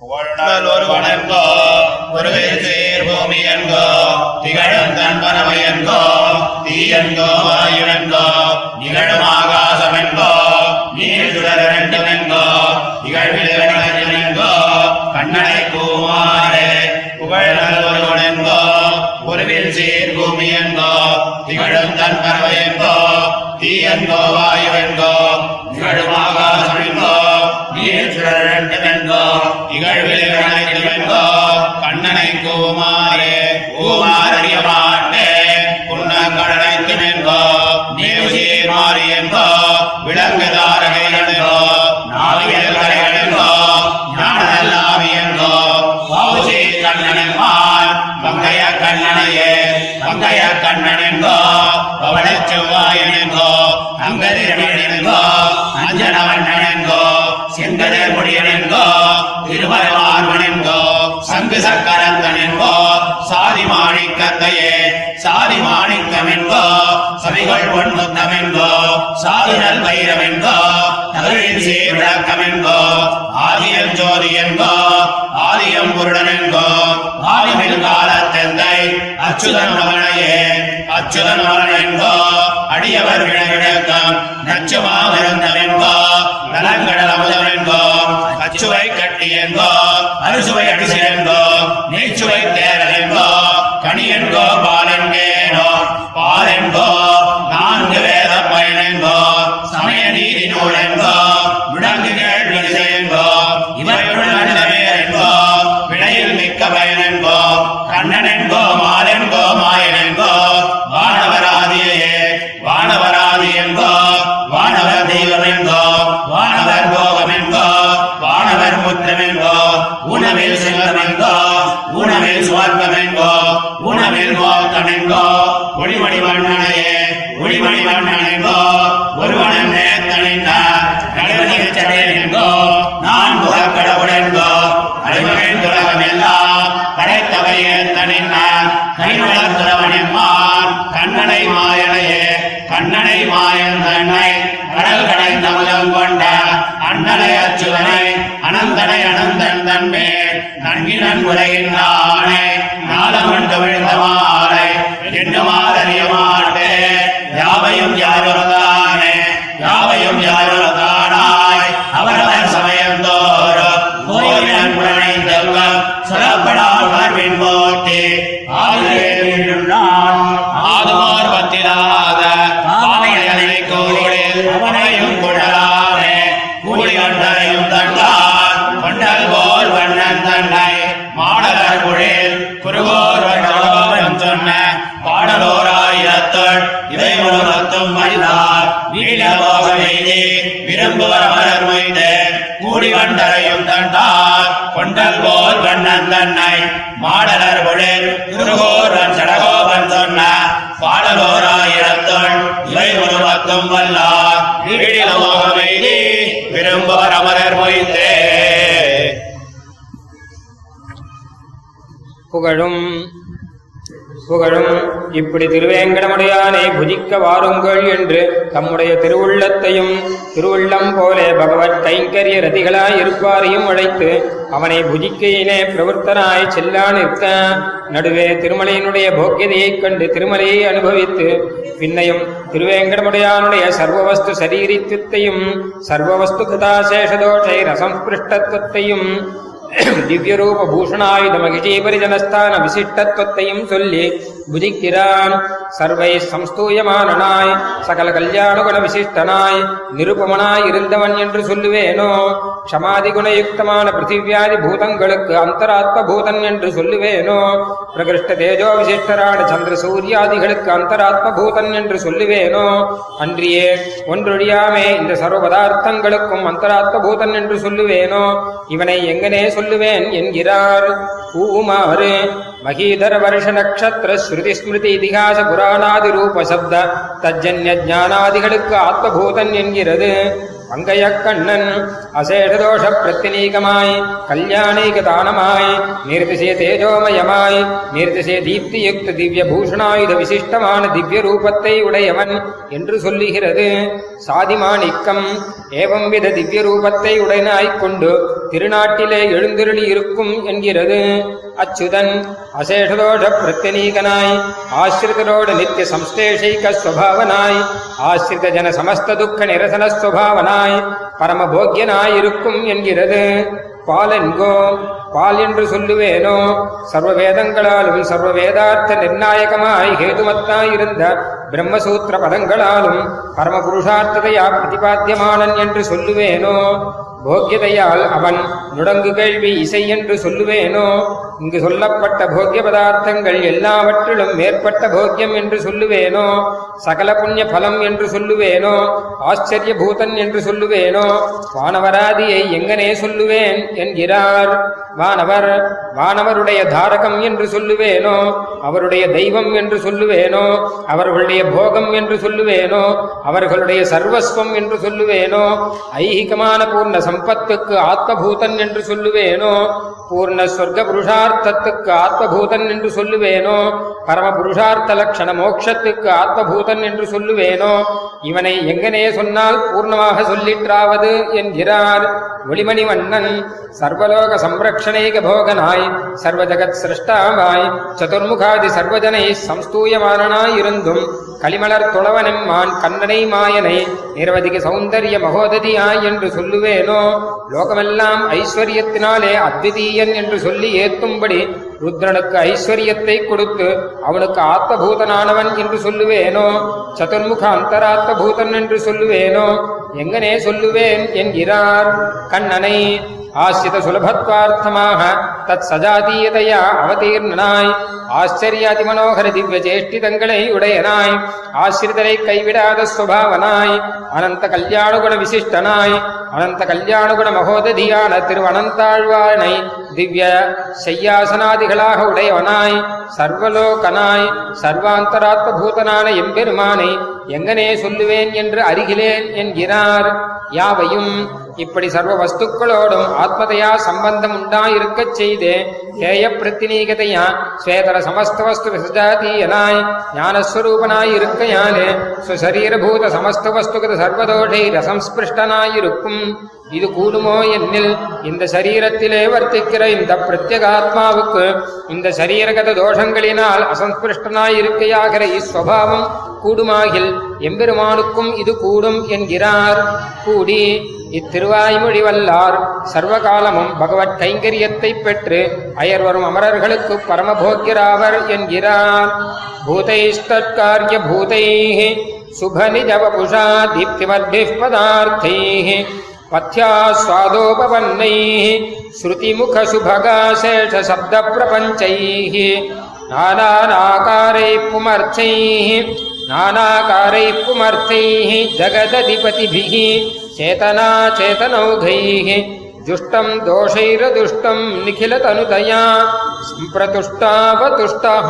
புகழ்நல் ஒருவனென்கோ ஒருவில் சீர் பூமி என்கோ திகழும் தன் என்கோ தீயென்கோ வாயுவென்கோ நிகழும் ஆகாசம் என்கோ நீர் சுடர் இரண்டும் என்கோ நிகழ்வில் கண்ணனை கூமாரே புகழ்நல் ஒருவனென்கோ ஒருவில் சீர் பூமி என்கோ திகழும் தன் என்கோ தீயென்கோ வாயுவென்கோ நிகழும் ஆகாசம் என்கோ நீர் சுடர் இரண்டும் என்கோ இகழ்வில் கண்ணனை கூமாரே கூமார் அறிய மாட்டேன் உன்ன கடனைத்துமென்கோ நீர் மாறி என்போ விலங்கு கண்ணனையே மங்கைய கண்ணனென்கோ பவள செவ்வாயனென்கோ அங்கதிரமேனென்கோ அஞ்சனவண்ணனென்கோ செங்கதர் முடியனென்கோ திருமலவார்வனென்கோ சங்கு சக்கரந்தனென்கோ சாதி மாணிக்கந்தையே சாதி மாணிக்கமென்கோ சபைகள் பொன்முத்தமென்கோ சாதினல் வைரமென்கோ நகரில் சீர்விளக்கமென்கோ ஆதியம் ஜோதி என்கோ ஆதியம் புருடனென்கோ ஆதிமில் கால அச்சுதன் மகனையே அச்சுதன் மகனென்கோ அடியவர் விழவிழக்கம் நச்சுமாவிருந்தவென்கோ நலங்கடல் அமுதமென்கோ அச்சுவை கட்டி என்போ அறுசுவை அடிசிலென்கோ உணவில் ஒளிமணி வண்ணனையே ஒளிமணி வண்ணனென்கோ ஒருவனன் நேத்தனின்னார் கடவுளிச்சடையென்கோ நான் முகக்கடவுளென்கோ அடிமகன் துலகமெல்லாம் படைத்தவையே தனின்னார் கைவளத்துறவனெம்மான் கண்ணனை மாயனையே கண்ணனை மாயன் தன்னை கடல் கடைந்த முதல் கொண்ட அண்ணனை அச்சுவனை அனந்தனை அனந்தன் தன்மேல் நன்கினன் உலகின்றானே நாளமன் விழுந்த முழுவத்தும் வல்லார் வீழ விரும்புவர் அமரர் மொய்ந்து கூடி வண்டரையும் தண்டார் கொண்டல் போல் வண்ணன் தன்னை மாடலர் பொழில் குருகோரன் சடகோபன் சொன்ன பாடலோராயிரத்துள் இவை முழுவத்தும் வல்லார் வீழில விரும்புவர் அமரர் மொய்ந்தே. புகழும் புகழும் இப்படி திருவேங்கடமுடையானை புஜிக்க வாருங்கள் என்று தம்முடைய திருவுள்ளத்தையும் திருவுள்ளம் போலே பகவத் கைங்கரிய ரதிகளாய் இருப்பாரையும் அழைத்து அவனை புஜிக்கையிலே பிரவர்த்தனாய் செல்லா நிற்க. நடுவே திருமலையினுடைய போக்கியதையைக் கண்டு திருமலையை அனுபவித்து பின்னையும் திருவேங்கடமுடையானுடைய சர்வவஸ்து சரீரித்துவத்தையும் சர்வவஸ்து கதாசேஷதோஷை ரசம்பிருஷ்டத்துவத்தையும் திவ்யரூப பூஷணாயுத மகிஷீபரிஜனஸ்தான விசிஷ்டத்துவத்தையும் சொல்லி புதிக்கிறான் சர்வை சம்ஸ்தூயமானனாய் சகல கல்யாணகுண விசிஷ்டனாய் நிருபமனாய் இருந்தவன் என்று சொல்லுவேனோ? க்ஷமாதி குணயுக்தமான பிருத்திவியாதி பூதங்களுக்கு அந்தராத்ம பூதன் என்று சொல்லுவேனோ? பிரகிருஷ்ட தேஜோ விசிஷ்டரான சந்திர சூரியாதிகளுக்கு அந்தராத்ம பூதன் என்று சொல்லுவேனோ? அன்றியே ஒன்றொழியாமே இந்த சர்வ பதார்த்தங்களுக்கும் அந்தராத்ம பூதன் என்று சொல்லுவேனோ? இவனை எங்கனே சொல்லுவேன் என்கிறார். பூமாறு மகீதர வருஷ நட்சத்திர ஸ்ருதி ஸ்மிருதி இதிகாச புராணாதி ரூப சப்த தஜ்ஜன்ய ஞானாதிகளுக்கு ஆத்மபூதன் என்கிறது அங்கைய கண்ணன் அசேஷதோஷ பிரத்தினீகமாய் கல்யாணீக தானமாய் நிர்திசே தேஜோமயமாய் நிர்திசே தீப்தியுக்த திவ்ய பூஷணாயுத விசிஷ்டமான திவ்ய ரூபத்தை உடையவன் என்று சொல்லுகிறது. சாதிமாணிக்கம் ஏவம் வித திவ்ய ரூபத்தை உடனாய்க் கொண்டு திருநாட்டிலே எழுந்திருளி இருக்கும் என்கிறது. அச்சுதன் அசேஷதோஷ பிரத்யநீகனாய் ஆசிரிதரோட நித்திய சம்ஸ்லேஷைக ஸ்வபாவனாய் ஆசிரித ஜன சமஸ்த துக்க நிரசன ஸ்வபாவனாய் பரமபோக்கியனாய் இருக்கும் என்கிறது. பாலென்கோ பால் என்று சொல்லுவேனோ சர்வ வேதங்களாலும் சர்வ வேதார்த்த நிர்ணாயகமாய் ஹேதுமத்தாயிருந்த பிரம்மசூத்திர பதங்களாலும் பரமபுருஷார்த்ததையா பிரதிபாத்தியமானன் என்று சொல்லுவேனோ போக்கியதையால் அவன் நுடங்கு கேள்வி இசை என்று சொல்லுவேனோ? இங்கு சொல்லப்பட்ட போக்கிய பதார்த்தங்கள் எல்லாவற்றிலும் மேற்பட்ட போக்கியம் என்று சொல்லுவேனோ? சகல புண்ணிய பலம் என்று சொல்லுவேனோ? ஆச்சரிய பூதன் என்று சொல்லுவேனோ? வானவராதியை எங்கனே சொல்லுவேன் என்கிறார். வானவர் வானவருடைய தாரகம் என்று சொல்லுவேனோ? அவருடைய தெய்வம் என்று சொல்லுவேனோ? அவர்களுடைய போகம் என்று சொல்லுவேனோ? அவர்களுடைய சர்வஸ்வம் என்று சொல்லுவேனோ? ஐகிகமான பூர்ண சம்பத்துக்கு ஆத்மபூதன் என்று சொல்லுவேனோ பூர்ண சொர்க்க புருஷார்த்தத்துக்கு ஆத்மபூதன் என்று சொல்லுவேனோ பரம புருஷார்த்த லட்சண மோட்சத்துக்கு ஆத்மபூதன் என்று சொல்லுவேனோ இவனை எங்கனே சொன்னால் பூர்ணமாக சொல்லிற்றாவது என்கிறார் ஒளிமணி வண்ணன். சர்வலோக சம்ரக்ஷணைக போகனாய் சர்வ ஜகத் சிருஷ்டாவாய் சதுர்முகாதி சர்வஜனை சம்ஸ்தூயமானனாயிருந்தும் களிமலர் துளவனெம்மான் கண்ணனை மாயனை நிரவதிக சௌந்தரிய மகோததியாய் என்று சொல்லுவேனோ லோகமெல்லாம் ஐஸ்வர்யத்தினாலே அத்விதீயன் என்று சொல்லி ஏத்தும்படி ருத்ரனுக்கு ஐஸ்வர்யத்தை கொடுத்து அவனுக்கு ஆத்தபூதனானவன் என்று சொல்லுவேனோ? சதுர்முக அந்தராத்த பூதன் என்று சொல்லுவேனோ? எங்கனே சொல்லுவேன் என்கிறார் கண்ணனை. ஆசிரித சுலபத்வார்த்தமாக தத் சஜாதீயதையா அவதீர்ணனாய். ஆச்சரியாதி மனோகர திவ்ய சேஷ்டிதங்களை உடையனாய். ஆசிரிதரை கைவிடாத சுபாவனாய். அனந்த கல்யாணுகுண விசிஷ்டனாய். அனந்த கல்யாணுகுண மகோததியான திருவனந்தாழ்வானை திவ்ய செய்யாசனாதிகளாக உடையவனாய். சர்வலோகனாய். சர்வாந்தராத்ம பூதனான எம்பெருமானை எங்கனே சொல்லுவேன் என்று அருகிலேன் என்கிறார். யாவையும் இப்படி சர்வ வஸ்துக்களோடும் ஆத்மதையா சம்பந்தம் உண்டாயிருக்கச் செய்து ஹேய பிரத்தினீகதையா ஸ்வேதர சமஸ்த வஸ்து விசஜாதீயனாய் ஞானஸ்வரூபனாய் இருக்கையாலே சுசரீரபூத சமஸ்த வஸ்துகத சர்வதோஷை ரசம்ஸ்பிருஷ்டனாயிருக்கும். இது கூடுமோ என்னில்? இந்த சரீரத்திலே வர்த்திக்கிற இந்த பிரத்யகாத்மாவுக்கு இந்த சரீரகத தோஷங்களினால் அசம்ஸ்பிருஷ்டனாயிருக்கையாகிற இஸ்வபாவம் கூடுமாகில் எம்பெருமானுக்கும் இது கூடும் என்கிறார் கூடி இத்திருவாய்மொழி வல்லார் சர்வகாலமும் பகவத் கைங்கரியத்தை பெற்று அயர் வரும் அமரர்களுக்கு பரமபோக்கியராவர் என்கிறார் பூதைஸ்தற்காரிய பூதைः சுபநிஜவபுஷா தீப்திமத்திः பதார்த்தைः पथ्यास्वादोपपन्नैः श्रुतिमुखसुभगाशेषशब्दप्रपञ्चैः नानानाकारैः पुमर्थैः नानाकारैः पुमर्थैः जगदधिपतिभिः चेतनाचेतनौघैः जुष्टम् दोषैरदुष्टम् निखिलतनुतया सम्प्रतुष्टावतुष्टः